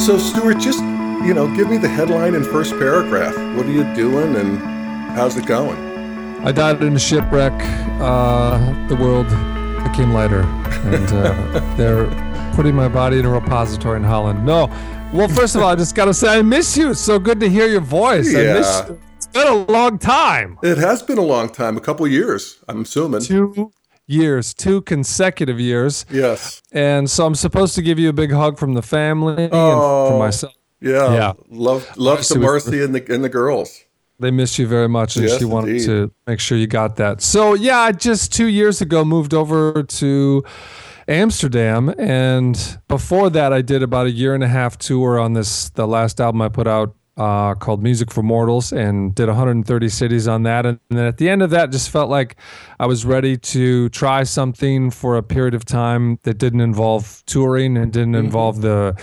So, Stuart, just you know, give me the headline and first paragraph. What are you doing, and how's it going? I died in a shipwreck. Uh, the world became lighter, and uh, they're putting my body in a repository in Holland. No, well, first of all, I just gotta say I miss you. It's so good to hear your voice. Yeah. I miss you. Been a long time. It has been a long time, a couple years, I'm assuming. Two years, two consecutive years. Yes. And so I'm supposed to give you a big hug from the family and Oh. from myself. Yeah. Yeah. Love love Marcy to was- Marcy and the and the girls. They miss you very much, and Yes, she wanted indeed. to make sure you got that. So yeah, I just two years ago moved over to Amsterdam, and before that, I did about a year and a half tour on this the last album I put out uh, called Music for Mortals, and did 130 cities on that. And then at the end of that, just felt like I was ready to try something for a period of time that didn't involve touring and didn't involve the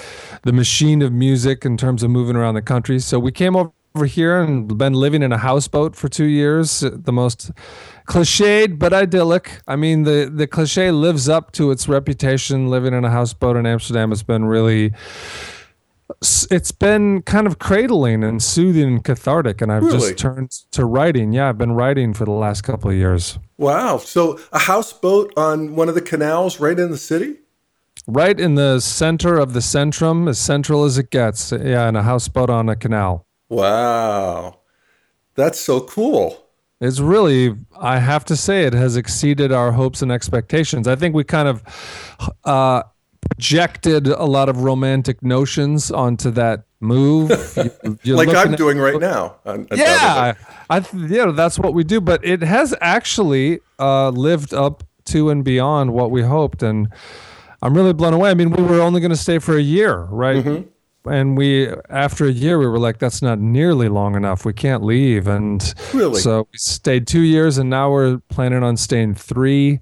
the machine of music in terms of moving around the country. So we came over over here and been living in a houseboat for two years. The most cliched but idyllic. I mean, the the cliche lives up to its reputation. Living in a houseboat in Amsterdam has been really. It's been kind of cradling and soothing and cathartic, and I've Really? just turned to writing. Yeah, I've been writing for the last couple of years. Wow. So a houseboat on one of the canals right in the city? Right in the center of the centrum, as central as it gets. Yeah, in a houseboat on a canal. Wow. That's so cool. It's really, I have to say, it has exceeded our hopes and expectations. I think we kind of uh, projected a lot of romantic notions onto that move. You- like I'm doing right now. un- Yeah. I, th- yeah, that's what we do. But it has actually uh, lived up to and beyond what we hoped, and I'm really blown away. I mean, we were only going to stay for a year, right? Mm-hmm. And we, after a year, we were like, "That's not nearly long enough. We can't leave." And Really? so we stayed two years, and now we're planning on staying three.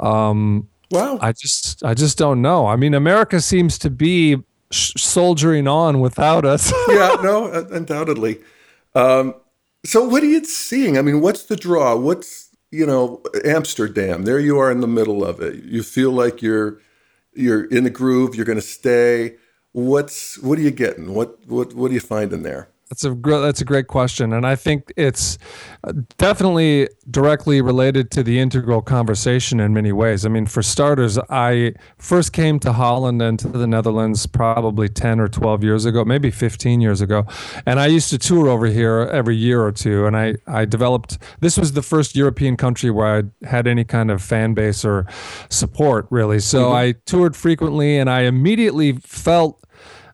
Um, Wow. I just, I just don't know. I mean, America seems to be sh- soldiering on without us. yeah, no, undoubtedly. Um, so what are you seeing? I mean, what's the draw? What's you know, Amsterdam? There you are in the middle of it. You feel like you're you're in the groove. You're going to stay. What's what are you getting? What what what are you finding there? That's a gr- that's a great question, and I think it's uh, definitely directly related to the integral conversation in many ways. I mean, for starters, I first came to Holland and to the Netherlands probably ten or twelve years ago, maybe fifteen years ago, and I used to tour over here every year or two. And I I developed this was the first European country where I had any kind of fan base or support really. So I toured frequently, and I immediately felt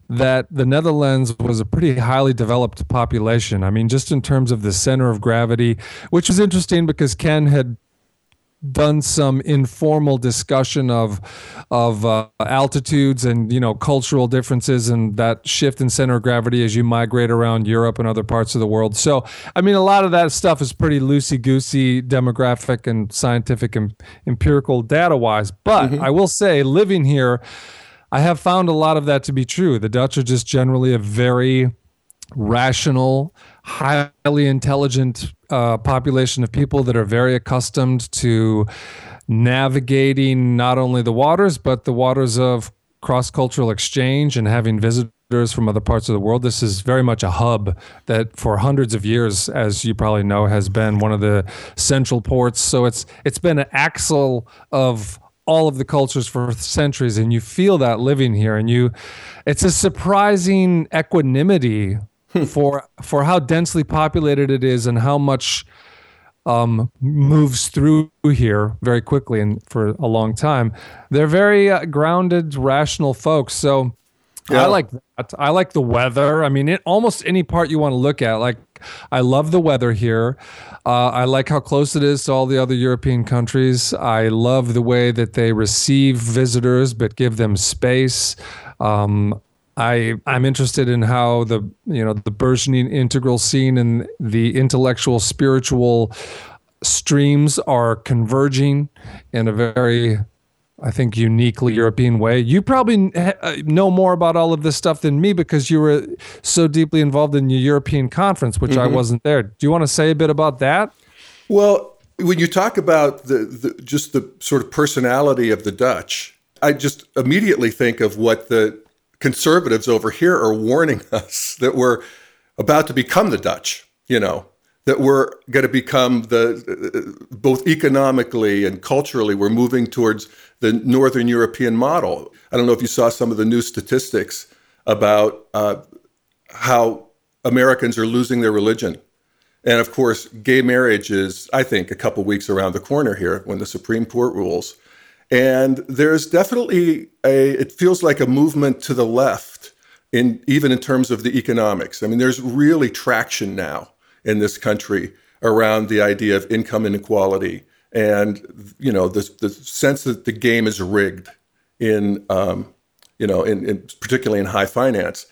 that the Netherlands was a pretty highly developed population. I mean, just in terms of the center of gravity, which was interesting because Ken had done some informal discussion of of uh, altitudes and you know cultural differences and that shift in center of gravity as you migrate around Europe and other parts of the world. So, I mean, a lot of that stuff is pretty loosey goosey, demographic and scientific and empirical data wise. But I will say, living here. I have found a lot of that to be true. The Dutch are just generally a very rational, highly intelligent uh, population of people that are very accustomed to navigating not only the waters, but the waters of cross cultural exchange and having visitors from other parts of the world. This is very much a hub that for hundreds of years, as you probably know, has been one of the central ports. So it's it's been an axle of all of the cultures for centuries and you feel that living here and you it's a surprising equanimity for for how densely populated it is and how much um, moves through here very quickly and for a long time. They're very uh, grounded rational folks so Yeah. I like that. I like the weather. I mean, it, almost any part you want to look at. Like, I love the weather here. Uh, I like how close it is to all the other European countries. I love the way that they receive visitors but give them space. Um, I I'm interested in how the you know the burgeoning integral scene and the intellectual spiritual streams are converging in a very I think uniquely hmm. European way. You probably uh, know more about all of this stuff than me because you were so deeply involved in the European conference, which I mm-hmm. wasn't there. Do you want to say a bit about that? Well, when you talk about the, the just the sort of personality of the Dutch, I just immediately think of what the conservatives over here are warning us that we're about to become the Dutch, you know, that we're going to become the uh, both economically and culturally, we're moving towards the Northern European model. I don't know if you saw some of the new statistics about uh, how Americans are losing their religion. And of course, gay marriage is, I think, a couple weeks around the corner here when the Supreme Court rules. And there's definitely a, it feels like a movement to the left, in even in terms of the economics. I mean, there's really traction now in this country around the idea of income inequality and you know the the sense that the game is rigged in um, you know in, in particularly in high finance.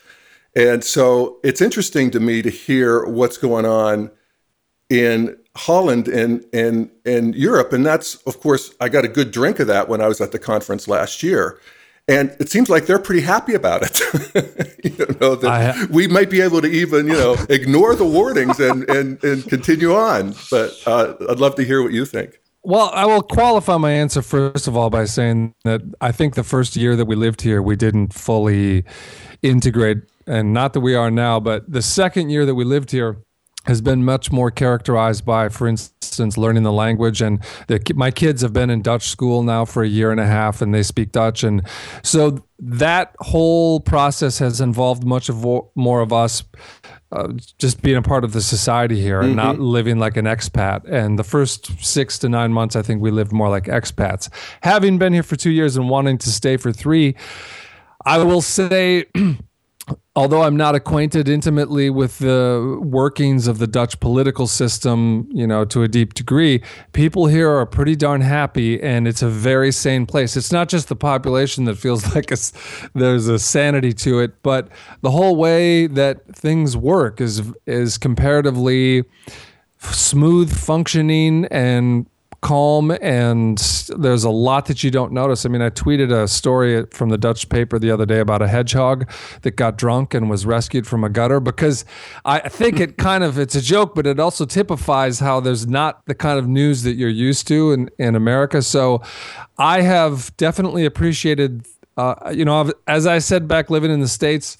And so it's interesting to me to hear what's going on in Holland and and and Europe, and that's of course I got a good drink of that when I was at the conference last year, and it seems like they're pretty happy about it. you know that ha- we might be able to even you know ignore the warnings and and and continue on. But uh, I'd love to hear what you think. Well, I will qualify my answer first of all by saying that I think the first year that we lived here, we didn't fully integrate, and not that we are now, but the second year that we lived here has been much more characterized by, for instance, learning the language. And the, my kids have been in Dutch school now for a year and a half, and they speak Dutch. And so that whole process has involved much of more of us uh, just being a part of the society here and mm-hmm. not living like an expat. And the first six to nine months, I think we lived more like expats. Having been here for two years and wanting to stay for three, I will say. although I'm not acquainted intimately with the workings of the Dutch political system, you know, to a deep degree, people here are pretty darn happy, and it's a very sane place. It's not just the population that feels like a, there's a sanity to it, but the whole way that things work is is comparatively smooth functioning and calm and there's a lot that you don't notice. I mean, I tweeted a story from the Dutch paper the other day about a hedgehog that got drunk and was rescued from a gutter because I think it kind of it's a joke, but it also typifies how there's not the kind of news that you're used to in, in America. So I have definitely appreciated uh, you know, as I said back living in the States,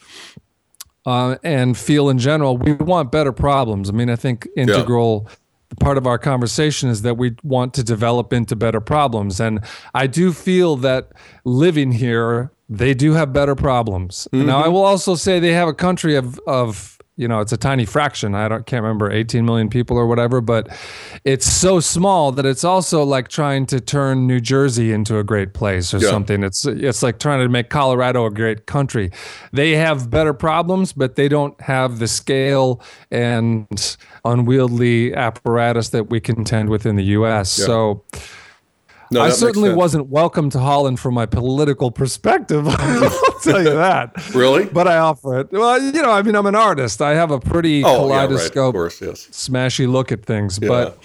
uh, and feel in general, we want better problems. I mean, I think integral yeah part of our conversation is that we want to develop into better problems. And I do feel that living here, they do have better problems. Mm-hmm. Now, I will also say they have a country of, of you know, it's a tiny fraction. I don't can't remember 18 million people or whatever, but it's so small that it's also like trying to turn New Jersey into a great place or yeah. something. It's it's like trying to make Colorado a great country. They have better problems, but they don't have the scale and unwieldy apparatus that we contend with in the US. Yeah. So no, I certainly wasn't welcome to Holland from my political perspective. I'll tell you that. really? But I offer it. Well, you know, I mean, I'm an artist. I have a pretty oh, kaleidoscope, yeah, right. course, yes. smashy look at things. Yeah. But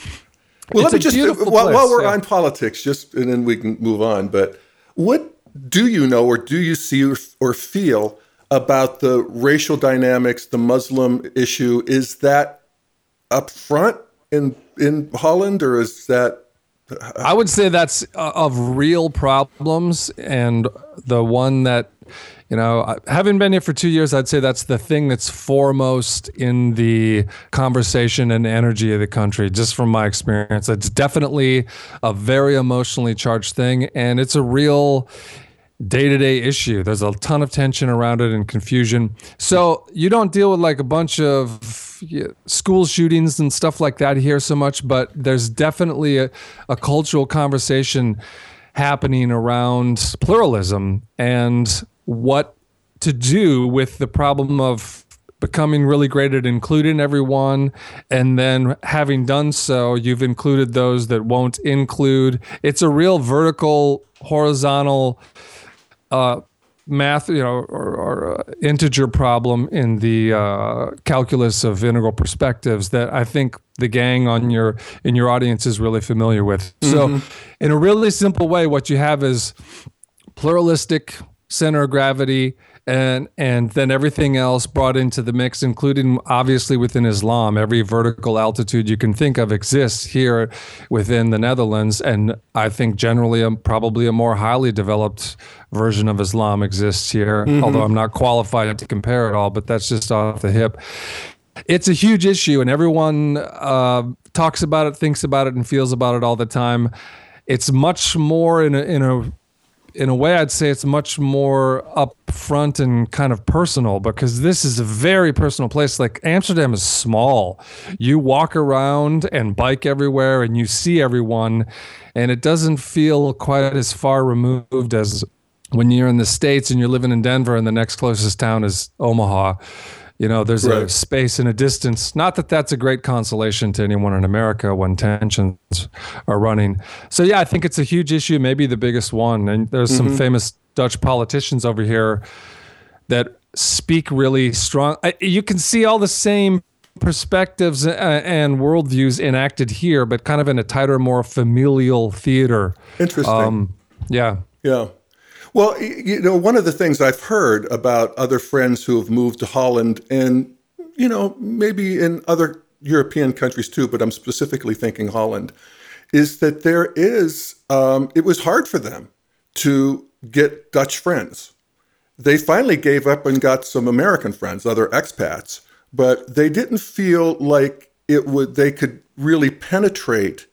well, let me just uh, while, while, we're yeah. on politics, just and then we can move on. But what do you know, or do you see, or, or feel about the racial dynamics, the Muslim issue? Is that up front in in Holland, or is that I would say that's uh, of real problems, and the one that you know, having been here for two years, I'd say that's the thing that's foremost in the conversation and energy of the country, just from my experience. It's definitely a very emotionally charged thing, and it's a real day to day issue. There's a ton of tension around it and confusion. So you don't deal with like a bunch of school shootings and stuff like that here so much, but there's definitely a, a cultural conversation happening around pluralism and what to do with the problem of becoming really great at including everyone and then having done so you've included those that won't include it's a real vertical horizontal uh, math, you know, or, or uh, integer problem in the uh, calculus of integral perspectives that I think the gang on your in your audience is really familiar with. Mm-hmm. So, in a really simple way, what you have is pluralistic center of gravity and and then everything else brought into the mix, including obviously within Islam. Every vertical altitude you can think of exists here within the Netherlands, and I think generally a, probably a more highly developed version of Islam exists here. Mm-hmm. Although I'm not qualified to compare it all, but that's just off the hip. It's a huge issue, and everyone uh, talks about it, thinks about it, and feels about it all the time. It's much more in a, in a in a way, I'd say it's much more upfront and kind of personal because this is a very personal place. Like Amsterdam is small. You walk around and bike everywhere and you see everyone, and it doesn't feel quite as far removed as when you're in the States and you're living in Denver and the next closest town is Omaha. You know, there's right. a space and a distance. Not that that's a great consolation to anyone in America when tensions are running. So, yeah, I think it's a huge issue, maybe the biggest one. And there's mm-hmm. some famous Dutch politicians over here that speak really strong. You can see all the same perspectives uh, and worldviews enacted here, but kind of in a tighter, more familial theater. Interesting. Um, yeah. Yeah. Well, you know, one of the things I've heard about other friends who have moved to Holland and, you know, maybe in other European countries too, but I'm specifically thinking Holland, is that there is, um, it was hard for them to get Dutch friends. They finally gave up and got some American friends, other expats, but they didn't feel like it would, they could really penetrate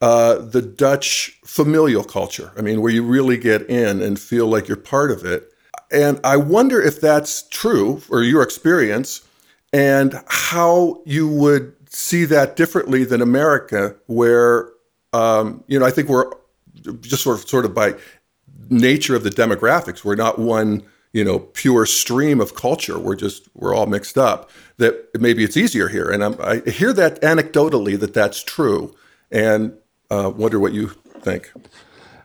uh, the Dutch familial culture. I mean, where you really get in and feel like you're part of it. And I wonder if that's true or your experience and how you would see that differently than America, where, um, you know, I think we're just sort of, sort of by nature of the demographics, we're not one, you know, pure stream of culture. We're just, we're all mixed up. That maybe it's easier here. And I'm, I hear that anecdotally that that's true. And uh, wonder what you think.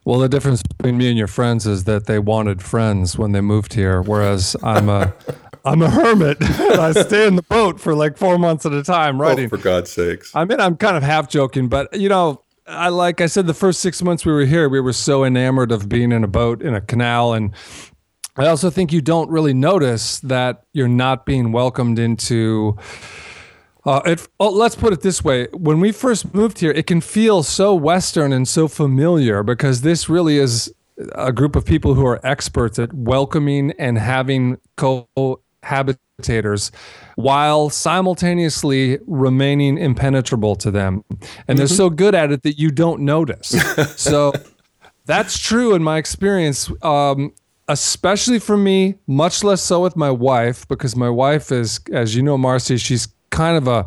Well, the difference between me and your friends is that they wanted friends when they moved here, whereas I'm a I'm a hermit. I stay in the boat for like four months at a time writing. Oh, for God's sakes! I mean, I'm kind of half joking, but you know, I like I said, the first six months we were here, we were so enamored of being in a boat in a canal, and I also think you don't really notice that you're not being welcomed into uh, it, oh, let's put it this way. When we first moved here, it can feel so Western and so familiar because this really is a group of people who are experts at welcoming and having cohabitators while simultaneously remaining impenetrable to them. And mm-hmm. they're so good at it that you don't notice. so that's true in my experience. Um, especially for me, much less so with my wife, because my wife is, as you know, Marcy, she's kind of a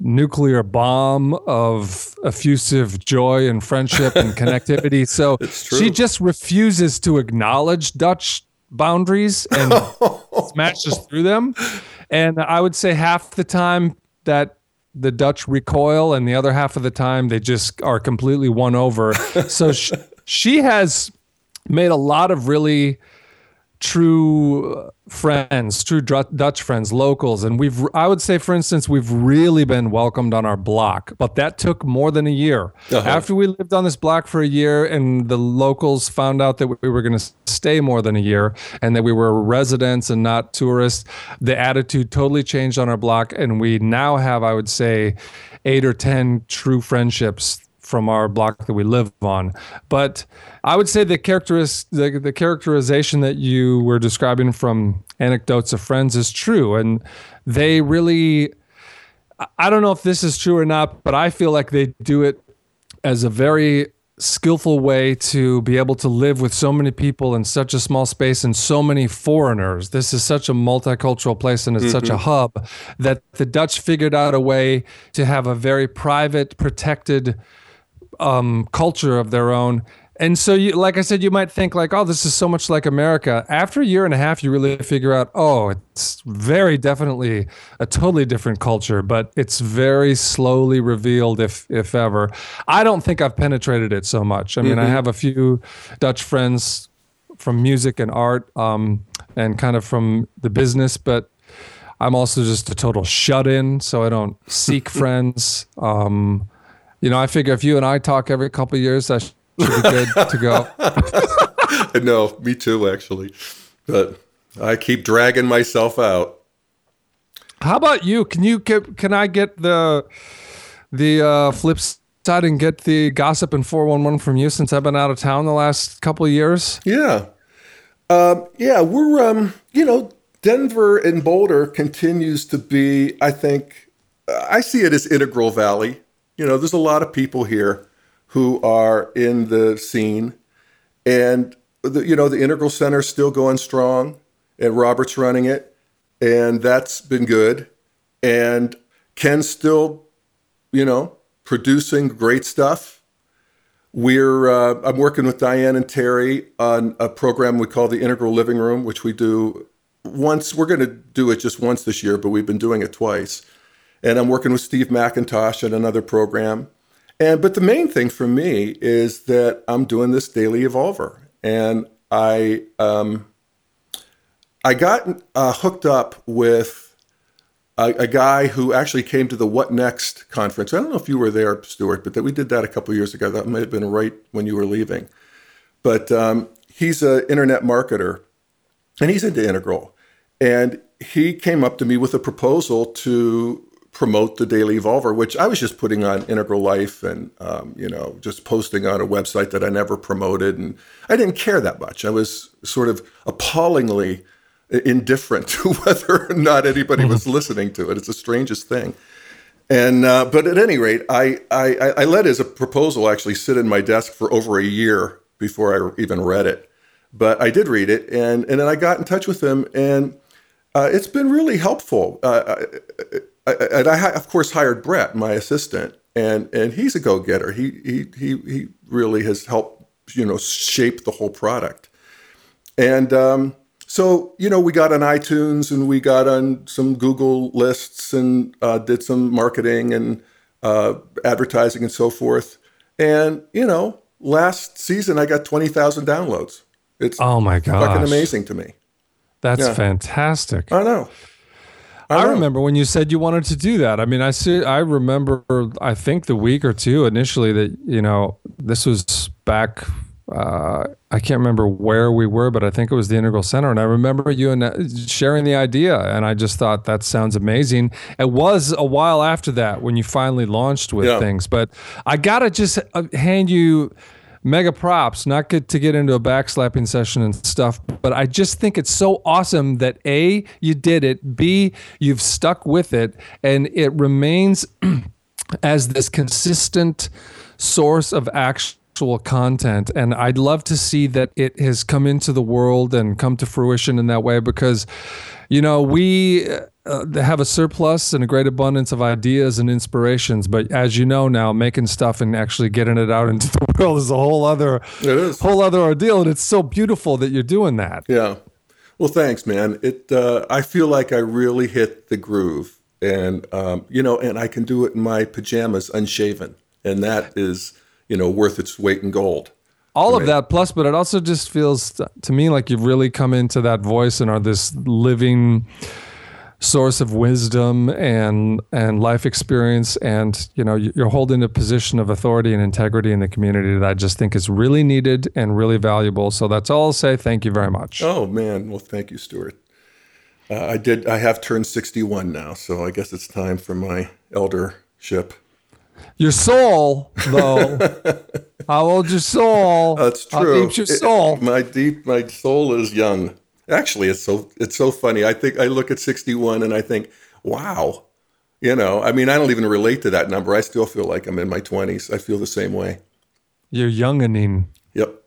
nuclear bomb of effusive joy and friendship and connectivity. So she just refuses to acknowledge Dutch boundaries and smashes through them. And I would say half the time that the Dutch recoil, and the other half of the time they just are completely won over. so she, she has made a lot of really true friends, true Dutch friends, locals, and we've I would say for instance we've really been welcomed on our block, but that took more than a year. Uh-huh. After we lived on this block for a year and the locals found out that we were going to stay more than a year and that we were residents and not tourists, the attitude totally changed on our block and we now have I would say 8 or 10 true friendships from our block that we live on. But I would say the characteris the, the characterization that you were describing from anecdotes of friends is true, and they really. I don't know if this is true or not, but I feel like they do it as a very skillful way to be able to live with so many people in such a small space and so many foreigners. This is such a multicultural place and it's mm-hmm. such a mm-hmm. hub that the Dutch figured out a way to have a very private, protected um, culture of their own. And so, you, like I said, you might think like, "Oh, this is so much like America." After a year and a half, you really figure out, "Oh, it's very definitely a totally different culture." But it's very slowly revealed, if if ever. I don't think I've penetrated it so much. I mean, mm-hmm. I have a few Dutch friends from music and art, um, and kind of from the business, but I'm also just a total shut in, so I don't seek friends. Um, you know, I figure if you and I talk every couple of years, that should be good to go. no, me too, actually. But I keep dragging myself out. How about you? Can you get, can I get the the uh, flip side and get the gossip and 411 from you since I've been out of town the last couple of years? Yeah. Um, yeah, we're um, you know, Denver and Boulder continues to be, I think, I see it as integral valley. You know, there's a lot of people here who are in the scene, and the, you know the Integral Center is still going strong, and Robert's running it, and that's been good, and Ken's still, you know, producing great stuff. We're uh, I'm working with Diane and Terry on a program we call the Integral Living Room, which we do once. We're going to do it just once this year, but we've been doing it twice. And I'm working with Steve McIntosh at another program. And but the main thing for me is that I'm doing this daily evolver, and I um, I got uh, hooked up with a, a, guy who actually came to the What Next conference. I don't know if you were there, Stuart, but that we did that a couple years ago. That might have been right when you were leaving. But um, he's an internet marketer, and he's into Integral, and he came up to me with a proposal to promote the Daily Evolver, which I was just putting on Integral Life and um, you know just posting on a website that I never promoted, and I didn't care that much. I was sort of appallingly indifferent to whether or not anybody was mm-hmm. listening to it. It's the strangest thing. And uh, but at any rate, I, I I let his proposal actually sit in my desk for over a year before I even read it. But I did read it, and and then I got in touch with him, and uh, it's been really helpful. Uh, and I, of course, hired Brett, my assistant, and and he's a go getter. He he he he really has helped you know shape the whole product. And um, so you know, we got on iTunes and we got on some Google lists and uh, did some marketing and uh, advertising and so forth. And you know, last season I got twenty thousand downloads. It's oh my god, fucking amazing to me. That's yeah. fantastic. I know. I, I remember when you said you wanted to do that. I mean, I see. I remember. I think the week or two initially that you know this was back. Uh, I can't remember where we were, but I think it was the Integral Center, and I remember you and uh, sharing the idea, and I just thought that sounds amazing. It was a while after that when you finally launched with yeah. things, but I gotta just uh, hand you mega props. Not good to get into a backslapping session and stuff, but I just think it's so awesome that A, you did it, B, you've stuck with it, and it remains as this consistent source of actual content. And I'd love to see that it has come into the world and come to fruition in that way because, you know, we uh, have a surplus and a great abundance of ideas and inspirations. But as you know now, making stuff and actually getting it out into the world is a whole other it is. whole other ordeal. And it's so beautiful that you're doing that. Yeah. Well, thanks, man. It uh, I feel like I really hit the groove, and um, you know, and I can do it in my pajamas, unshaven, and that is you know worth its weight in gold all of that plus but it also just feels to me like you've really come into that voice and are this living source of wisdom and and life experience and you know you're holding a position of authority and integrity in the community that I just think is really needed and really valuable. So that's all I'll say. Thank you very much. Oh man. Well thank you Stuart. Uh, I did I have turned 61 now so I guess it's time for my eldership. Your soul though. How old your soul? That's true how deep's your soul? It, my deep my soul is young Actually, it's so it's so funny. I think I look at 61 and I think, wow. You know, I mean, I don't even relate to that number. I still feel like I'm in my 20s. I feel the same way. You're youngening. Yep.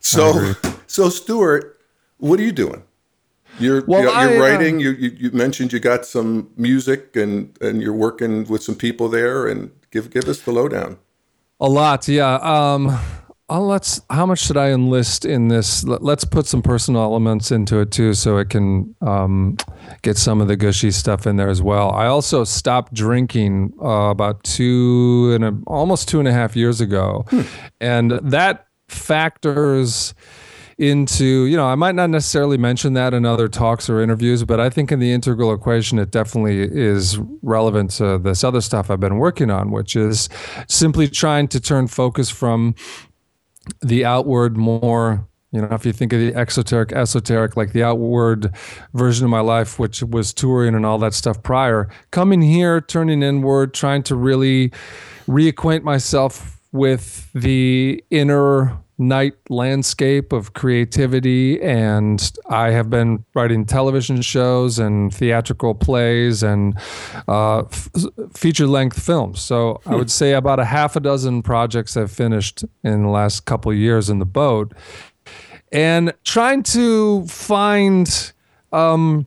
So, so Stuart, what are you doing? You're well, you're, I, writing. Um, you, you, you mentioned you got some music and and you're working with some people there. And give give us the lowdown. A lot, yeah. Um, uh, let's. How much should I enlist in this? Let's put some personal elements into it too, so it can um, get some of the gushy stuff in there as well. I also stopped drinking uh, about two and a, almost two and a half years ago, hmm. and that factors into you know I might not necessarily mention that in other talks or interviews, but I think in the integral equation it definitely is relevant to this other stuff I've been working on, which is simply trying to turn focus from the outward more You know, if you think of the exoteric, esoteric, like the outward version of my life, which was touring and all that stuff prior, coming here, turning inward, trying to really reacquaint myself with the inner night landscape of creativity and i have been writing television shows and theatrical plays and uh, f- feature length films. So i would say about a half a dozen projects I've finished in the last couple of years in the boat. And trying to find um,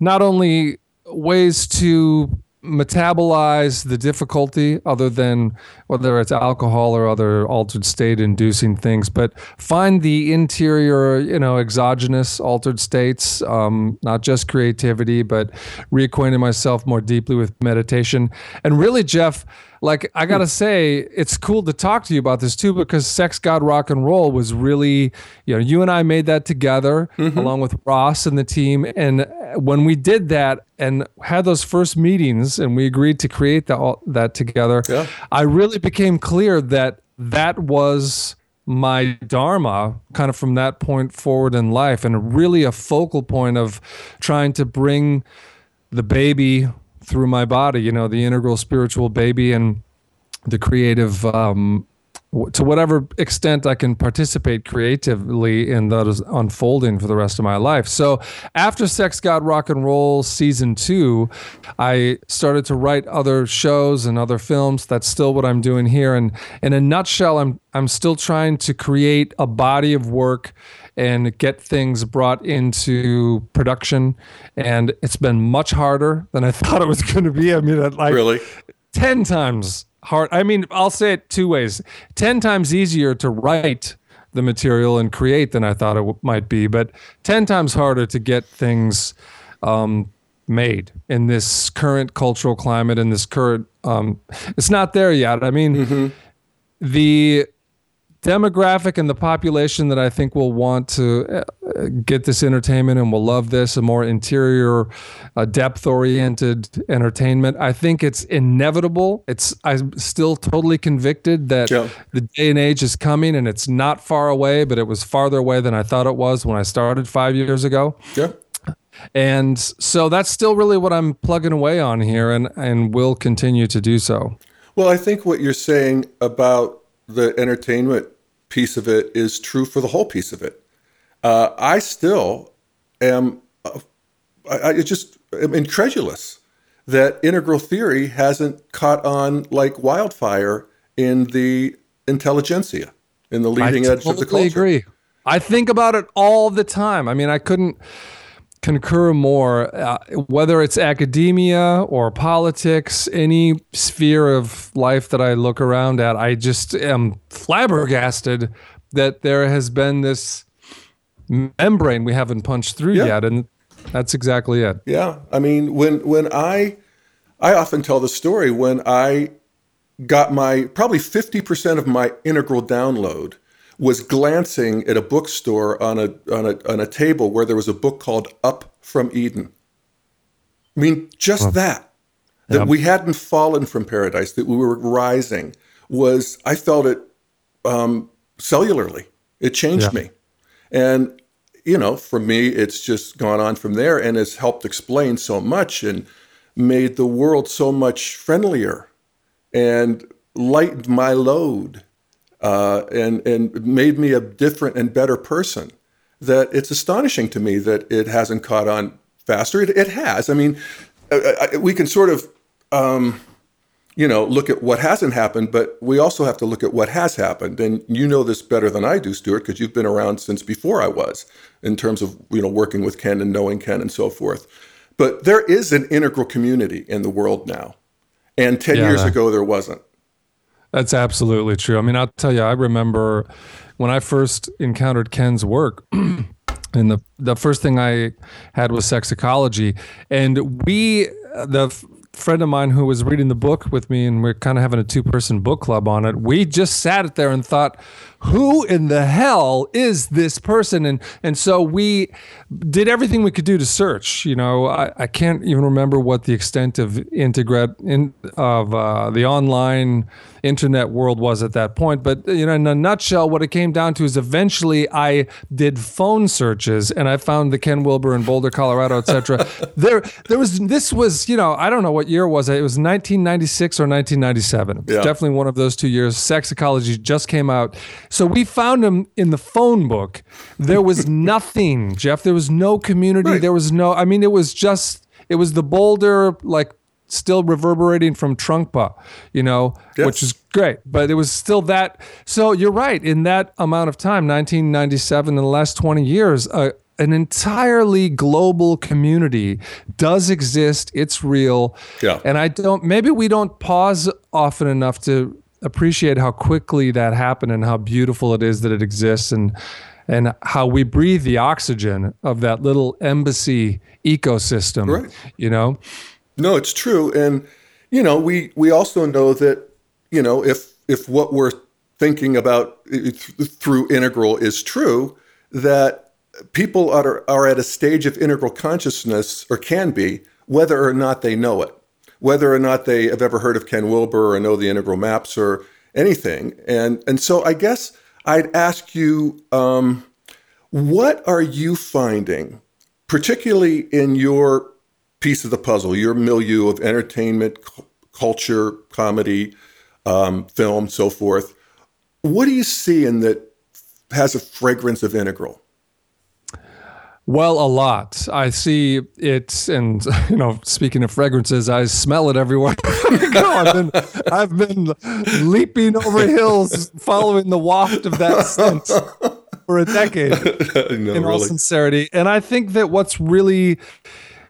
not only ways to metabolize the difficulty other than whether it's alcohol or other altered state inducing things but find the interior you know exogenous altered states um, not just creativity but reacquainting myself more deeply with meditation and really jeff like I gotta say, it's cool to talk to you about this too because Sex God Rock and Roll was really, you know, you and I made that together mm-hmm. along with Ross and the team. And when we did that and had those first meetings and we agreed to create that that together, yeah. I really became clear that that was my dharma kind of from that point forward in life and really a focal point of trying to bring the baby through my body, you know, the integral spiritual baby and the creative um, to whatever extent I can participate creatively in that is unfolding for the rest of my life. So after Sex God Rock and Roll season two, I started to write other shows and other films. That's still what I'm doing here. And in a nutshell, I'm I'm still trying to create a body of work and get things brought into production. And it's been much harder than I thought it was going to be. I mean, like really 10 times hard. I mean, I'll say it two ways 10 times easier to write the material and create than I thought it w- might be, but 10 times harder to get things um, made in this current cultural climate, in this current, um, it's not there yet. I mean, mm-hmm. the demographic and the population that I think will want to uh, get this entertainment and will love this, a more interior, uh, depth oriented entertainment. I think it's inevitable. It's I'm still totally convicted that yeah. the day and age is coming and it's not far away, but it was farther away than I thought it was when I started five years ago. Yeah. And so that's still really what I'm plugging away on here and, and will continue to do so. Well, I think what you're saying about the entertainment piece of it is true for the whole piece of it. Uh, I still am, uh, I, I just am incredulous that integral theory hasn't caught on like wildfire in the intelligentsia, in the leading I edge of the culture. I agree. I think about it all the time. I mean, I couldn't concur more, uh, whether it's academia or politics, any sphere of life that I look around at, I just am flabbergasted that there has been this membrane we haven't punched through yeah. yet. And that's exactly it. Yeah. I mean, when, when I, I often tell the story when I got my, probably 50% of my integral download was glancing at a bookstore on a, on a, on a table where there was a book called Up from Eden. I mean, just that, that yep. we hadn't fallen from paradise, that we were rising, was, I felt it um, cellularly. It changed yeah. me. And, you know, for me, it's just gone on from there and has helped explain so much and made the world so much friendlier and lightened my load uh, and and made me a different and better person. That it's astonishing to me that it hasn't caught on faster. It, it has. I mean, I, I, we can sort of. Um, you know, look at what hasn't happened, but we also have to look at what has happened. And you know this better than I do, Stuart, because you've been around since before I was in terms of, you know, working with Ken and knowing Ken and so forth. But there is an integral community in the world now. And 10 yeah. years ago, there wasn't. That's absolutely true. I mean, I'll tell you, I remember when I first encountered Ken's work. and the the first thing I had was Sex Ecology, and we the friend of mine who was reading the book with me, and we're kind of having a two person book club on it. We just sat there and thought, who in the hell is this person? And and so we did everything we could do to search. You know, I, I can't even remember what the extent of integrate in of uh, the online internet world was at that point. But you know, in a nutshell, what it came down to is eventually I did phone searches and I found the Ken Wilber in Boulder, Colorado, etc. there, there was this was you know I don't know what year was it. It was 1996 or 1997. Yeah. Definitely one of those two years. Sex Ecology just came out, so we found him in the phone book. There was nothing, Jeff. There was no community. Right. There was no. I mean, it was just it was the Boulder like still reverberating from Trungpa, you know, yes. which is great. But it was still that. So you're right. In that amount of time, 1997, in the last 20 years, uh, an entirely global community does exist. It's real. Yeah. And I don't, maybe we don't pause often enough to appreciate how quickly that happened and how beautiful it is that it exists and, and how we breathe the oxygen of that little embassy ecosystem, right. you know? No, it's true, and you know we we also know that you know if if what we're thinking about through integral is true, that people are are at a stage of integral consciousness or can be whether or not they know it, whether or not they have ever heard of Ken Wilber or know the integral maps or anything, and and so I guess I'd ask you. Um, what are you finding, particularly in your piece of the puzzle, your milieu of entertainment, c- culture, comedy, um, film, so forth. What do you see in that has a fragrance of integral? Well, a lot. I see it, and you know, speaking of fragrances, I smell it everywhere go. I've been, I've been leaping over hills, following the waft of that scent for a decade. no, in all sincerity, and I think that what's really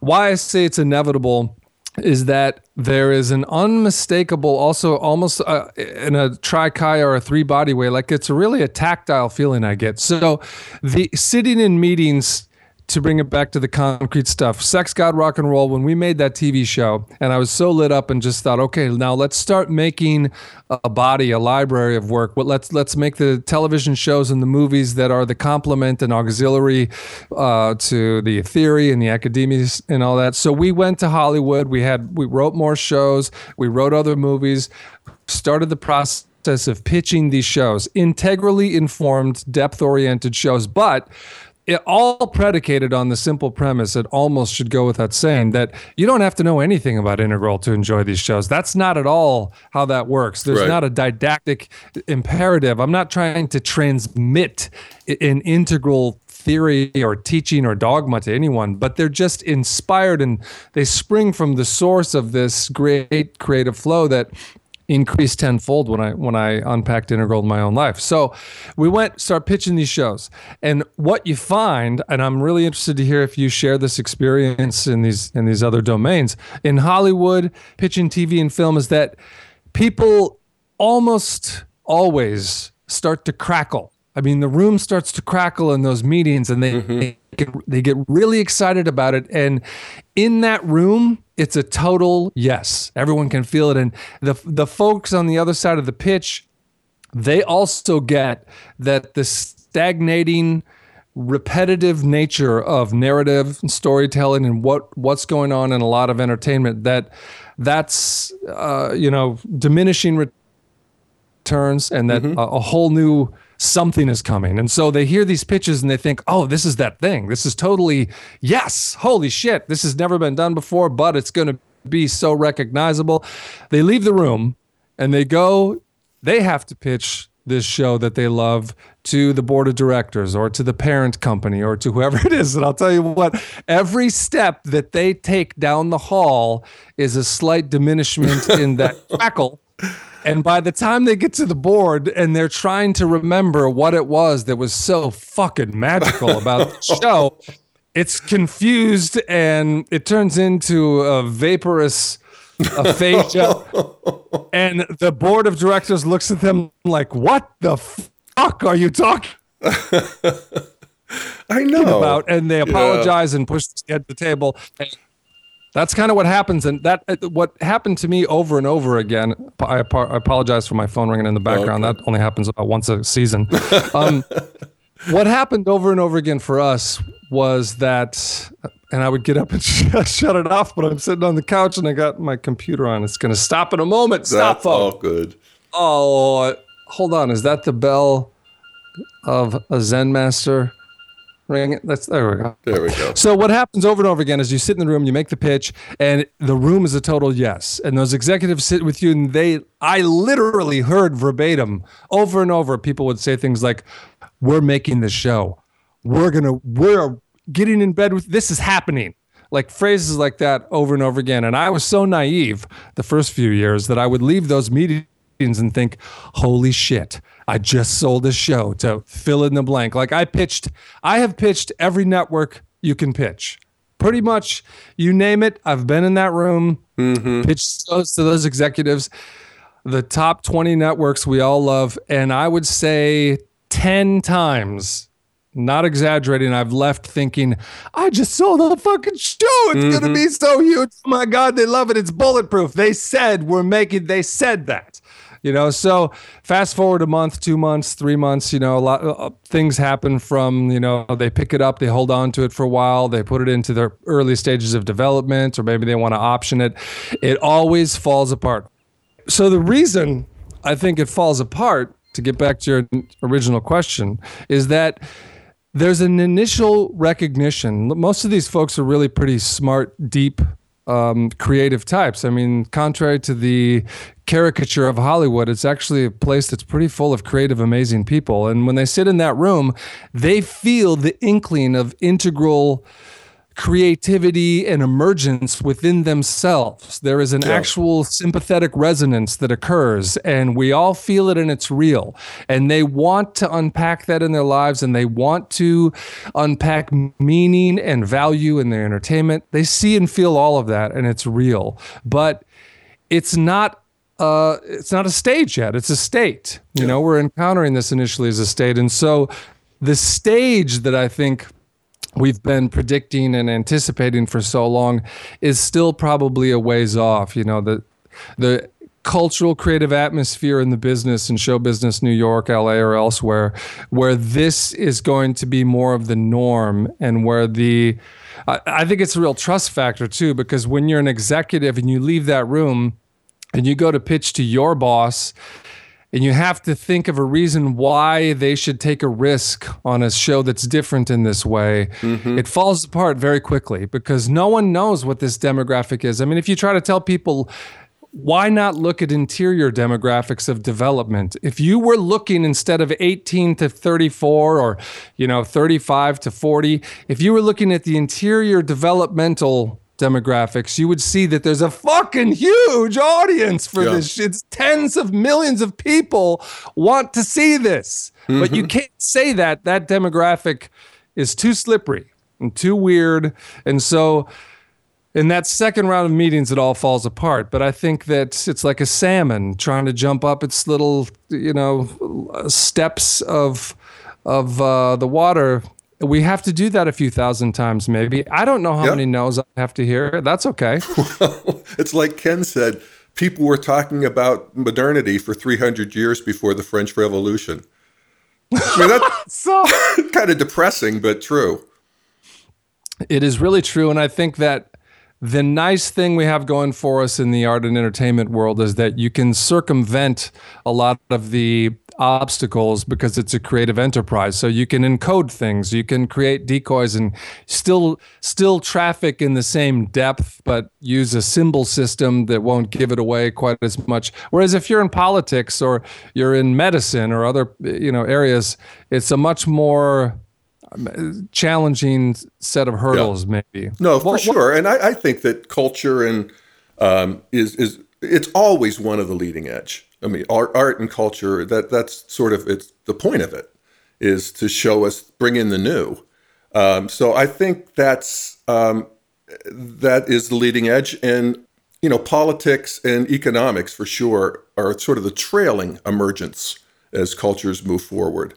why I say it's inevitable is that there is an unmistakable, also almost uh, in a trichi or a three body way, like it's really a tactile feeling I get. So the sitting in meetings to bring it back to the concrete stuff, Sex, God, Rock and Roll, when we made that TV show, and I was so lit up and just thought, okay, now let's start making a body, a library of work. But let's let's make the television shows and the movies that are the complement and auxiliary uh, to the theory and the academies and all that. So we went to Hollywood. We had we wrote more shows. We wrote other movies. Started the process of pitching these shows, integrally informed, depth oriented shows. But it all predicated on the simple premise it almost should go without saying that you don't have to know anything about integral to enjoy these shows. That's not at all how that works. There's right. not a didactic imperative. I'm not trying to transmit an integral theory or teaching or dogma to anyone but they're just inspired and they spring from the source of this great creative flow that increased tenfold when I when I unpacked integral in my own life. So we went start pitching these shows, and what you find, and I'm really interested to hear if you share this experience in these in these other domains in Hollywood, pitching TV and film, is that people almost always start to crackle. I mean, the room starts to crackle in those meetings, and they, mm-hmm. they get, they get really excited about it. And in that room, it's a total yes. Everyone can feel it. And the the folks on the other side of the pitch, they also get that the stagnating repetitive nature of narrative and storytelling and what what's going on in a lot of entertainment that that's uh, you know diminishing returns and that mm-hmm. a, a whole new something is coming. And so they hear these pitches and they think, oh, this is that thing. This is totally, yes, holy shit, this has never been done before, but it's going to be so recognizable. They leave the room and they go, they have to pitch this show that they love to the board of directors or to the parent company or to whoever it is. And I'll tell you what, every step that they take down the hall is a slight diminishment in that crackle and by the time they get to the board and they're trying to remember what it was that was so fucking magical about the show, it's confused and it turns into a vaporous aphasia. and the board of directors looks at them like, "What the fuck are you talking?" I know about, and they apologize yeah. and push the, the table. And that's kind of what happens, and that uh, what happened to me over and over again. I, I apologize for my phone ringing in the background. Okay. That only happens about once a season. Um, what happened over and over again for us was that, and I would get up and shut it off, but I'm sitting on the couch and I got my computer on. It's going to stop in a moment. Stop. That's all good. Oh, hold on. Is that the bell of a Zen master? Ring it. That's there we go. There we go. So what happens over and over again is you sit in the room, you make the pitch, and the room is a total yes. And those executives sit with you, and they, I literally heard verbatim over and over. People would say things like, "We're making the show. We're gonna. We're getting in bed with. This is happening." Like phrases like that over and over again. And I was so naive the first few years that I would leave those meetings and think, "Holy shit." I just sold a show to fill in the blank. Like I pitched, I have pitched every network you can pitch. Pretty much, you name it. I've been in that room, mm-hmm. pitched those to those executives, the top 20 networks we all love. And I would say 10 times, not exaggerating, I've left thinking, I just sold a fucking show. It's mm-hmm. going to be so huge. Oh my God, they love it. It's bulletproof. They said we're making, they said that you know? So fast forward a month two months three months you know a lot of uh, things happen from you know they pick it up they hold on to it for a while they put it into their early stages of development or maybe they want to option it. It always falls apart. So the reason i think it falls apart to get back to your original question is that there's an initial recognition. Most of these folks are really pretty smart deep um, creative types. I mean, contrary to the caricature of Hollywood, it's actually a place that's pretty full of creative, amazing people. And when they sit in that room, they feel the inkling of integral creativity and emergence within themselves. There is an yeah. actual sympathetic resonance that occurs, and we all feel it and it's real. And they want to unpack that in their lives and they want to unpack meaning and value in their entertainment. They see and feel all of that, and it's real. But it's not uh, it's not a stage yet. It's a state. You yeah. know, we're encountering this initially as a state. And so the stage that I think we've been predicting and anticipating for so long is still probably a ways off. You know, the the cultural creative atmosphere in the business and show business, New York, LA, or elsewhere, where this is going to be more of the norm and where the I, I think it's a real trust factor too, because when you're an executive and you leave that room and you go to pitch to your boss and you have to think of a reason why they should take a risk on a show that's different in this way, mm-hmm. it falls apart very quickly because no one knows what this demographic is. I mean, if you try to tell people, why not look at interior demographics of development? If you were looking instead of 18 to 34 or, you know, 35 to 40, if you were looking at the interior developmental demographics, you would see that there's a fucking huge audience for yeah. this shit. It's tens of millions of people want to see this. Mm-hmm. But you mm-hmm. can't say that. That demographic is too slippery and too weird. And so in that second round of meetings, it all falls apart. But I think that it's like a salmon trying to jump up its little, you know, steps of of uh, the water we have to do that a few thousand times, maybe. I don't know how yep. many no's I have to hear. That's okay. Well, it's like Ken said people were talking about modernity for 300 years before the French Revolution. I mean, that's so kind of depressing, but true. It is really true. And I think that the nice thing we have going for us in the art and entertainment world is that you can circumvent a lot of the obstacles because it's a creative enterprise. So you can encode things, you can create decoys and still still traffic in the same depth, but use a symbol system that won't give it away quite as much. Whereas if you're in politics or you're in medicine or other you know areas, it's a much more um, challenging set of hurdles, yeah. maybe. No, for sure. And I, I, think that culture and um, is is it's always one of the leading edge. I mean, art, art and culture. That that's sort of it's the point of it is to show us, bring in the new. Um, so I think that's um, that is the leading edge, and you know, politics and economics for sure are sort of the trailing emergence as cultures move forward.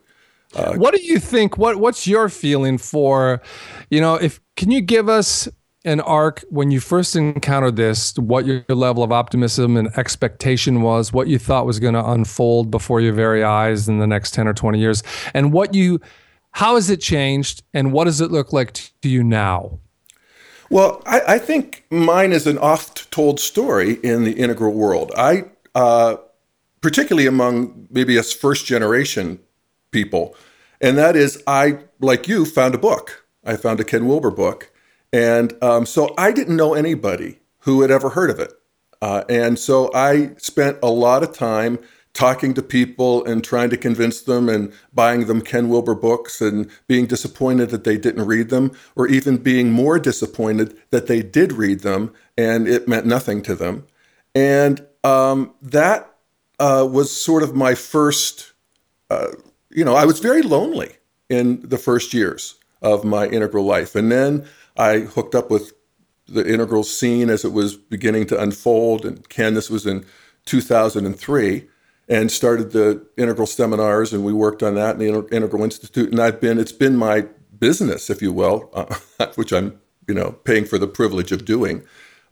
Uh, what do you think? What What's your feeling for, you know, if can you give us an arc when you first encountered this, what your level of optimism and expectation was, what you thought was going to unfold before your very eyes in the next 10 or 20 years, and what you, how has it changed, and what does it look like to you now? Well, I, I think mine is an oft told story in the integral world. I uh, particularly among maybe us first generation people. And that is, I, like you, found a book. I found a Ken Wilber book. And um, so I didn't know anybody who had ever heard of it. Uh, and so I spent a lot of time talking to people and trying to convince them and buying them Ken Wilber books and being disappointed that they didn't read them, or even being more disappointed that they did read them and it meant nothing to them. And um, that uh, was sort of my first, uh, you know, I was very lonely in the first years of my integral life. And then I hooked up with the integral scene as it was beginning to unfold. And Ken, this was in 2003 and started the integral seminars and we worked on that in the integral institute and i've been it's been my business if you will uh, which i'm you know paying for the privilege of doing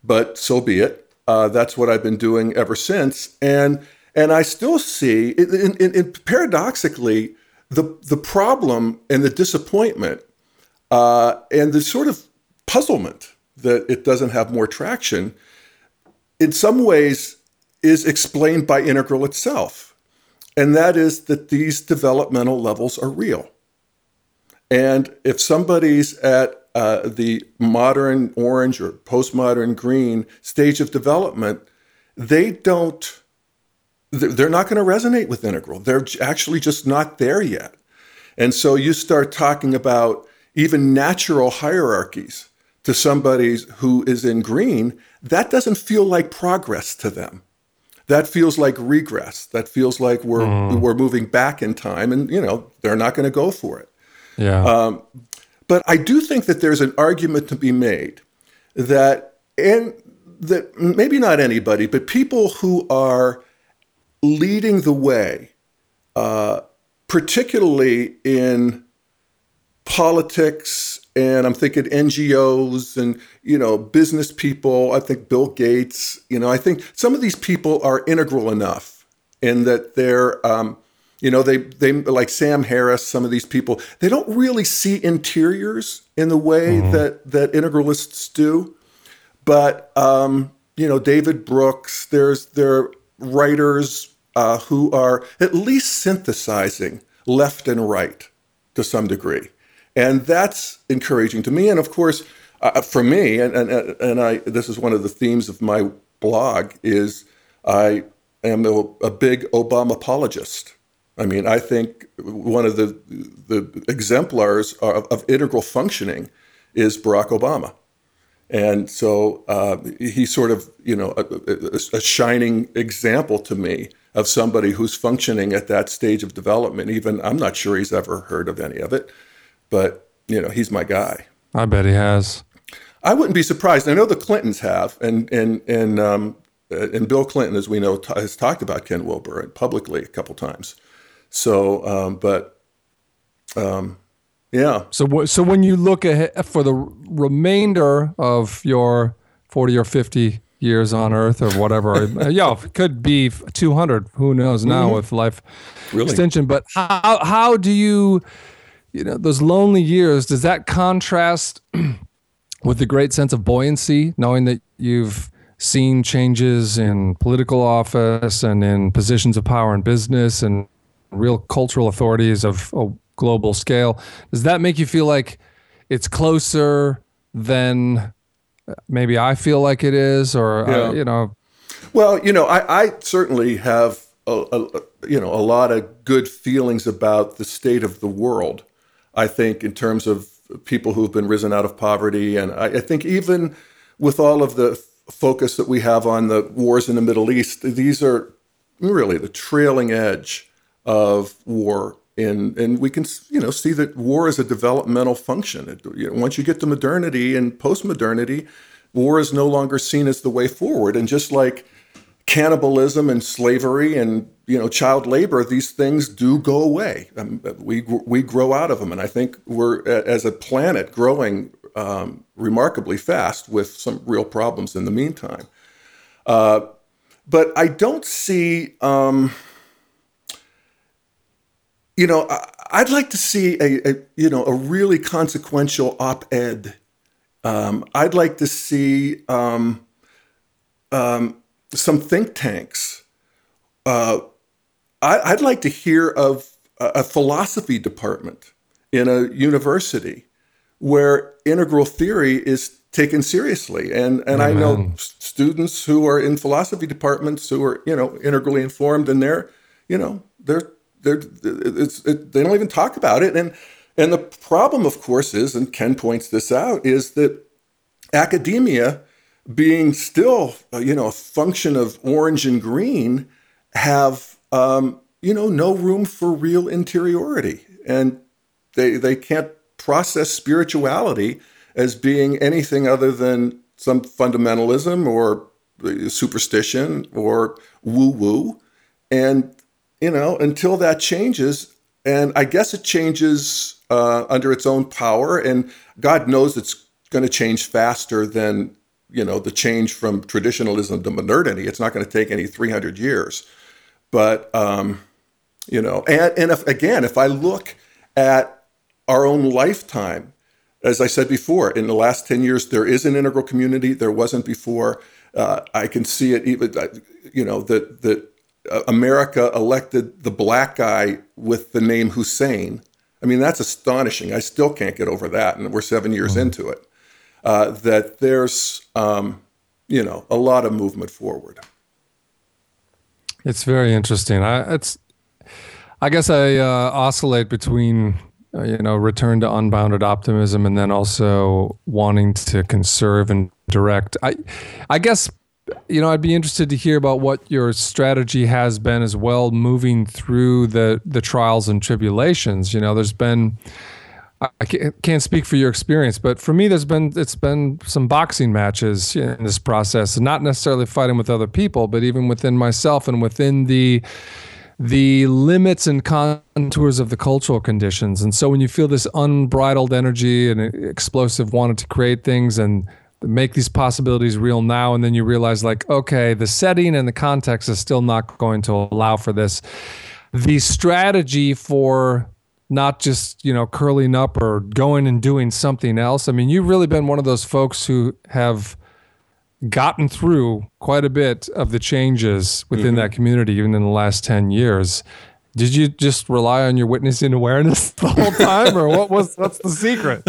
but so be it uh, that's what i've been doing ever since and and i still see in, in, in paradoxically the the problem and the disappointment uh, and the sort of puzzlement that it doesn't have more traction in some ways is explained by integral itself. And that is that these developmental levels are real. And if somebody's at uh, the modern orange or postmodern green stage of development, they don't, they're not going to resonate with integral. They're actually just not there yet. And so you start talking about even natural hierarchies to somebody who is in green, that doesn't feel like progress to them that feels like regress. That feels like we're mm. we're moving back in time, and you know they're not going to go for it. Yeah. Um, but I do think that there's an argument to be made that and that maybe not anybody, but people who are leading the way, uh, particularly in politics and I'm thinking NGOs and you know business people. I think Bill Gates. You know, I think some of these people are integral enough in that they're, um, you know, they they like Sam Harris. Some of these people they don't really see interiors in the way mm-hmm. that that integralists do. But um, you know, David Brooks. There's there are writers uh, who are at least synthesizing left and right to some degree. And that's encouraging to me. And of course, uh, for me, and, and, and I, this is one of the themes of my blog, is I am a, a big Obama apologist. I mean, I think one of the, the exemplars of, of integral functioning is Barack Obama. And so uh, he's sort of, you know, a, a, shining example to me of somebody who's functioning at that stage of development. Even I'm not sure he's ever heard of any of it but you know he's my guy. I bet he has. I wouldn't be surprised. I know the Clintons have, and and and um, and Bill Clinton, as we know, t- has talked about Ken Wilber publicly a couple times. So, um, but um, yeah. So so when you look ahead for the remainder of your forty or fifty years on Earth or whatever, yeah, it could be two hundred. Who knows now mm-hmm. with life really? extension? But how how do you you know those lonely years does that contrast with the great sense of buoyancy knowing that you've seen changes in political office and in positions of power in business and real cultural authorities of a global scale? Does that make you feel like it's closer than maybe i feel like it is or uh, yeah. uh, you know? Well you know i, I certainly have a, a, you know a lot of good feelings about the state of the world I think, in terms of people who've been risen out of poverty. And I, I think even with all of the focus that we have on the wars in the Middle East, these are really the trailing edge of war. In, and we can you know see that war is a developmental function. It, you know, once you get to modernity and post-modernity, war is no longer seen as the way forward. And just like cannibalism and slavery and you know child labor these things do go away. Um, we we grow out of them. And i think we're as a planet growing um, remarkably fast with some real problems in the meantime. Uh, but i don't see um, you know I, would like to see a, a, you know a really consequential op-ed. Um, i'd like to see um, um, some think tanks uh, I, would like to hear of a, a philosophy department in a university where integral theory is taken seriously. And and I know students who are in philosophy departments who are you know integrally informed, and they're you know they're they're it's it, they don't even talk about it. And and the problem, of course, is and Ken points this out is that academia, being still you know a function of orange and green, have um, you know no room for real interiority, and they they can't process spirituality as being anything other than some fundamentalism or superstition or woo woo. And, you know, until that changes, and I guess it changes uh, under its own power, and God knows it's going to change faster than, you know, the change from traditionalism to modernity. It's not going to take any 300 years. But, um, you know, and, and if, again, if I look at our own lifetime, as I said before, in the last 10 years, there is an integral community. There wasn't before. Uh, I can see it even, uh, you know, that, that uh, America elected the black guy with the name Hussein. I mean, that's astonishing. I still can't get over that. And we're seven years mm-hmm. into it. Uh, that there's, um, you know, a lot of movement forward. It's very interesting. I, it's, I guess I uh, oscillate between uh, you know, return to unbounded optimism, and then also wanting to conserve and direct. I, I guess, you know, I'd be interested to hear about what your strategy has been as well, moving through the the trials and tribulations. You know, there's been. I can't speak for your experience, but for me, there's been it's been some boxing matches in this process, not necessarily fighting with other people, but even within myself and within the the limits and contours of the cultural conditions. And so when you feel this unbridled energy and explosive wanting to create things and make these possibilities real now, and then you realize, like, okay, the setting and the context is still not going to allow for this. The strategy for not just you know curling up or going and doing something else. I mean, you've really been one of those folks who have gotten through quite a bit of the changes within mm-hmm. that community, even in the last 10 years. Did you just rely on your witnessing awareness the whole time, or what was what's the secret?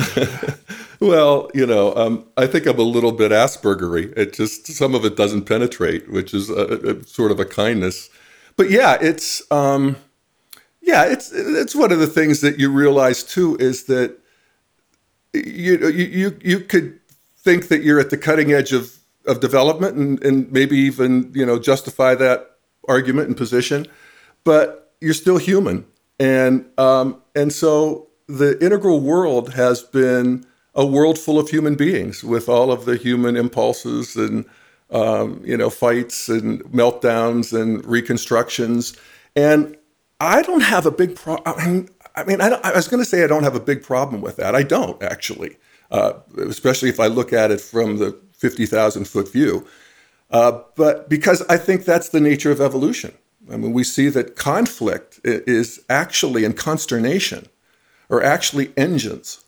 well, you know, um, I think I'm a little bit Aspergery. It just some of it doesn't penetrate, which is a, a sort of a kindness. But yeah, it's um, yeah, it's it's one of the things that you realize too is that you you you could think that you're at the cutting edge of of development and, and maybe even you know justify that argument and position, but you're still human, and um, and so the integral world has been a world full of human beings with all of the human impulses and um, you know fights and meltdowns and reconstructions, and I don't have a big problem. I mean, I, mean I, I was going to say I don't have a big problem with that. I don't actually. Uh, especially if I look at it from the 50,000 foot view. Uh, but because I think that's the nature of evolution. I mean, we see that conflict is actually, and consternation are actually engines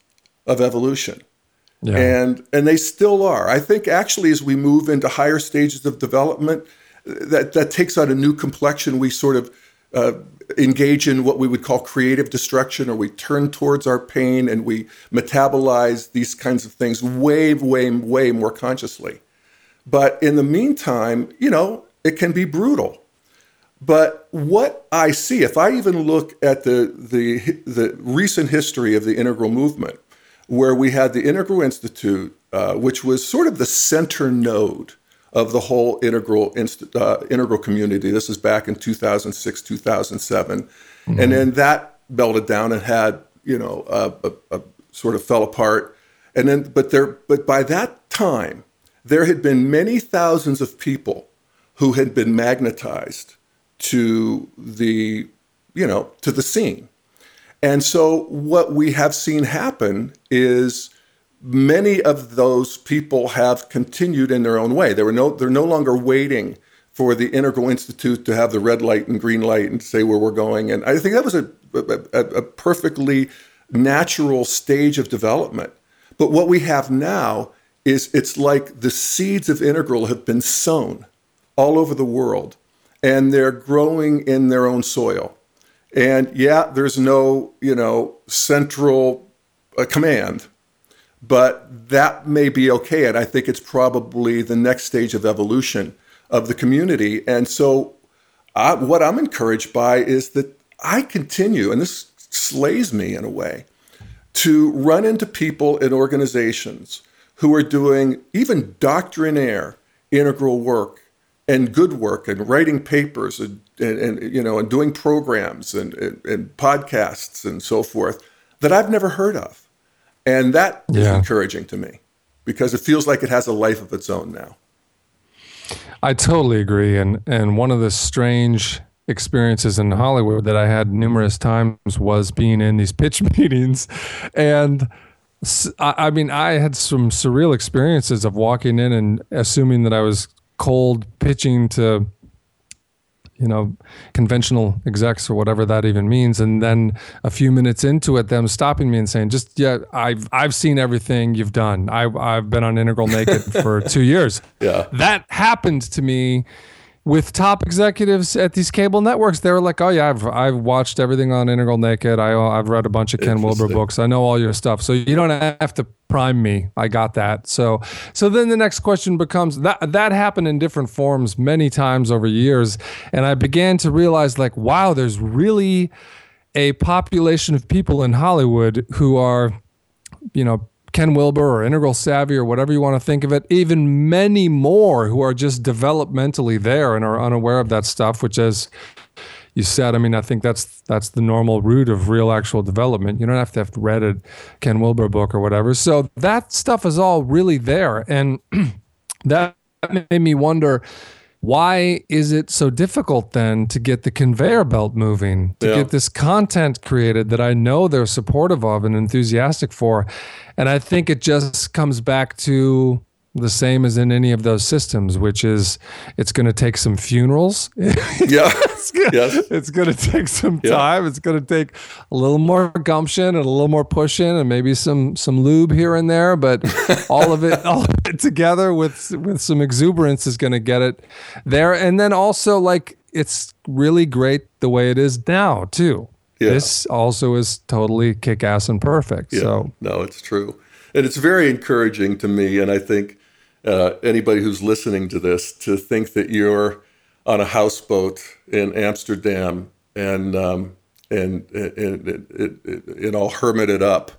of evolution. Yeah. And, and they still are. I think actually, as we move into higher stages of development, that, that takes on a new complexion. We sort of uh, engage in what we would call creative destruction, or we turn towards our pain and we metabolize these kinds of things way, way, way more consciously. But in the meantime, you know, it can be brutal. But what I see, if I even look at the, the, the recent history of the integral movement, where we had the Integral Institute, uh, which was sort of the center node of the whole integral uh, integral community. This is back in 2006, 2007, mm-hmm. and then that melted down and had you know a, a, a sort of fell apart. And then, but there, but by that time, there had been many thousands of people who had been magnetized to the you know to the scene. And so what we have seen happen is many of those people have continued in their own way. They were no, they're no longer waiting for the Integral Institute to have the red light and green light and say where we're going. And I think that was a, a, a perfectly natural stage of development. But what we have now is it's like the seeds of Integral have been sown all over the world. and they're growing in their own soil. And yeah, there's no, you know, central uh, command, but that may be okay. And I think it's probably the next stage of evolution of the community. And so, I, what I'm encouraged by is that I continue, and this slays me in a way, to run into people in organizations who are doing even doctrinaire integral work and good work and writing papers and, and, and you know and doing programs and, and, and, podcasts and so forth that I've never heard of. And that yeah. is encouraging to me because it feels like it has a life of its own now. I totally agree. And and one of the strange experiences in Hollywood that I had numerous times was being in these pitch meetings and I mean, I had some surreal experiences of walking in and assuming that I was cold pitching to you know conventional execs or whatever that even means. And then a few minutes into it them stopping me and saying just yeah i've i've seen everything you've done. I i've been on integral naked for 2 years. Yeah. That happened to me with top executives at these cable networks, they were like, "Oh yeah, I've I've watched everything on Integral Naked. I I've read a bunch of Ken Wilber books. I know all your stuff. So you don't have to prime me. I got that." So so then the next question becomes that that happened in different forms many times over years, and I began to realize like, wow, there's really a population of people in Hollywood who are, you know, Ken Wilber or Integral Savvy or whatever you want to think of it, even many more who are just developmentally there and are unaware of that stuff, which as you said, I mean, I think that's that's the normal route of real actual development. You don't have to have read a Ken Wilber book or whatever. So that stuff is all really there. And that made me wonder why is it so difficult then to get the conveyor belt moving to yeah. get this content created that i know they're supportive of and enthusiastic for and i think it just comes back to the same as in any of those systems, which is it's going to take some funerals. yeah. it's gonna, yes. It's going to take some time. Yeah. It's going to take a little more gumption and a little more pushing and maybe some some lube here and there, but all of it all of it together with with some exuberance is going to get it there. And then also like it's really great the way it is now too. Yeah. This also is totally kick ass and perfect. Yeah. So no, it's true. And it's very encouraging to me. And I think uh, anybody who's listening to this to think that you're on a houseboat in Amsterdam and um, and, and, and, and, all hermited up,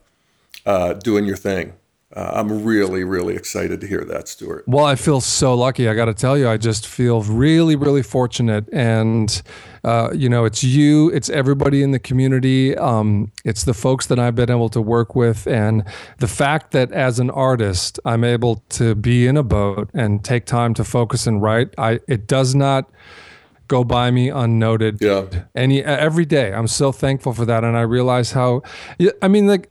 uh, doing your thing. Uh, I'm really, really excited to hear that, Stuart. Well, I feel so lucky. I got to tell you, I just feel really, really fortunate. And, uh, you know, it's you, it's everybody in the community, um, it's the folks that I've been able to work with. And the fact that as an artist, I'm able to be in a boat and take time to focus and write, I, it does not go by me unnoted yeah. any every day i'm so thankful for that and i realize how i mean like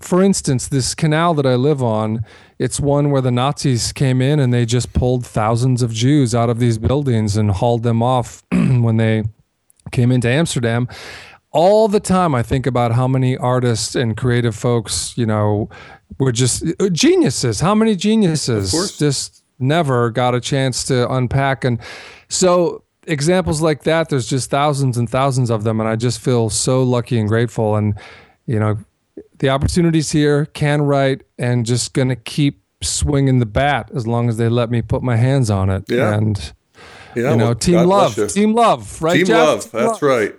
for instance, this canal that I live on, it's one where the Nazis came in and they just pulled thousands of Jews out of these buildings and hauled them off when they came into Amsterdam. All the time, I think about how many artists and creative folks, you know, were just uh, geniuses. How many geniuses just never got a chance to unpack? And so, examples like that, there's just thousands and thousands of them. And I just feel so lucky and grateful. And, you know, the opportunity's here, can write, and just to keep swinging the bat as long as they let me put my hands on it. Yeah. And, yeah, you know, well, team God love, team love, right? Team Jeff? love, team that's love. right.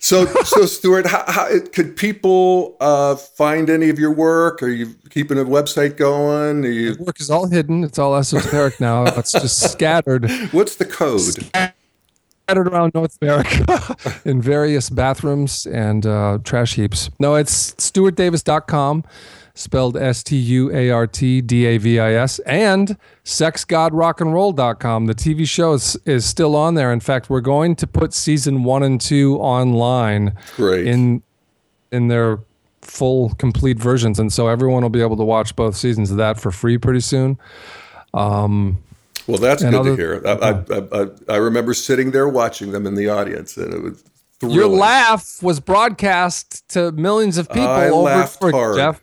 So, so Stuart, how, how, could people uh, find any of your work? Are you keeping a website going? Are you... work is all hidden. It's all esoteric now. It's just scattered. What's the code? Scattered around North America in various bathrooms and uh, trash heaps. No, it's stuartdavis.com, spelled S T U A R T D A V I S, and sexgodrockandroll.com. The TV show is, is still on there. In fact, we're going to put season one and two online Great. in in their full complete versions and so everyone will be able to watch both seasons of that for free pretty soon um, well, that's good other, to hear. I, I, I, I, remember sitting there watching them in the audience, and it was thrilling. Your laugh was broadcast to millions of people I over for hard. Jeff.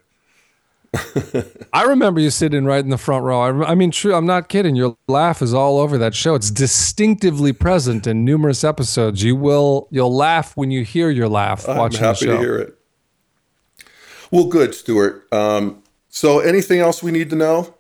I remember you sitting right in the front row. I, I, mean, true. I'm not kidding. Your laugh is all over that show. It's distinctively present in numerous episodes. You will you'll laugh when you hear your laugh I'm watching happy the show. to hear it. Well, good, Stuart. Um, so, anything else we need to know?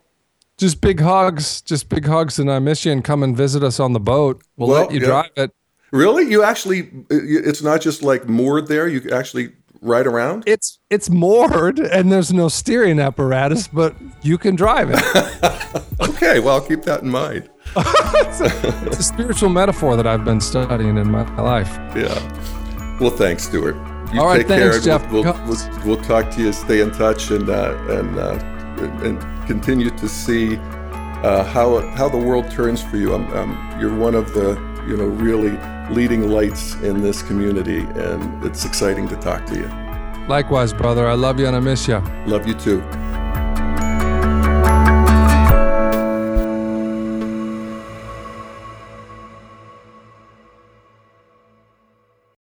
Just big hugs. Just big hugs, and I miss you. And come and visit us on the boat. We'll Well, let you yeah. drive it. Really? You actually? It's not just like moored there. You actually ride around. It's it's moored, and there's no steering apparatus, but you can drive it. Okay. Well, I'll keep that in mind. it's, a, it's a spiritual metaphor that I've been studying in my life. Yeah. Well, thanks, Stuart. You All right, take care. thanks, and Jeff. We'll, we'll, we'll, we'll talk to you. Stay in touch and uh, and, uh, and continue to see uh, how how the world turns for you. I'm, you're one of the you know really leading lights in this community, and it's exciting to talk to you. Likewise, brother. I love you and I miss you. Love you too.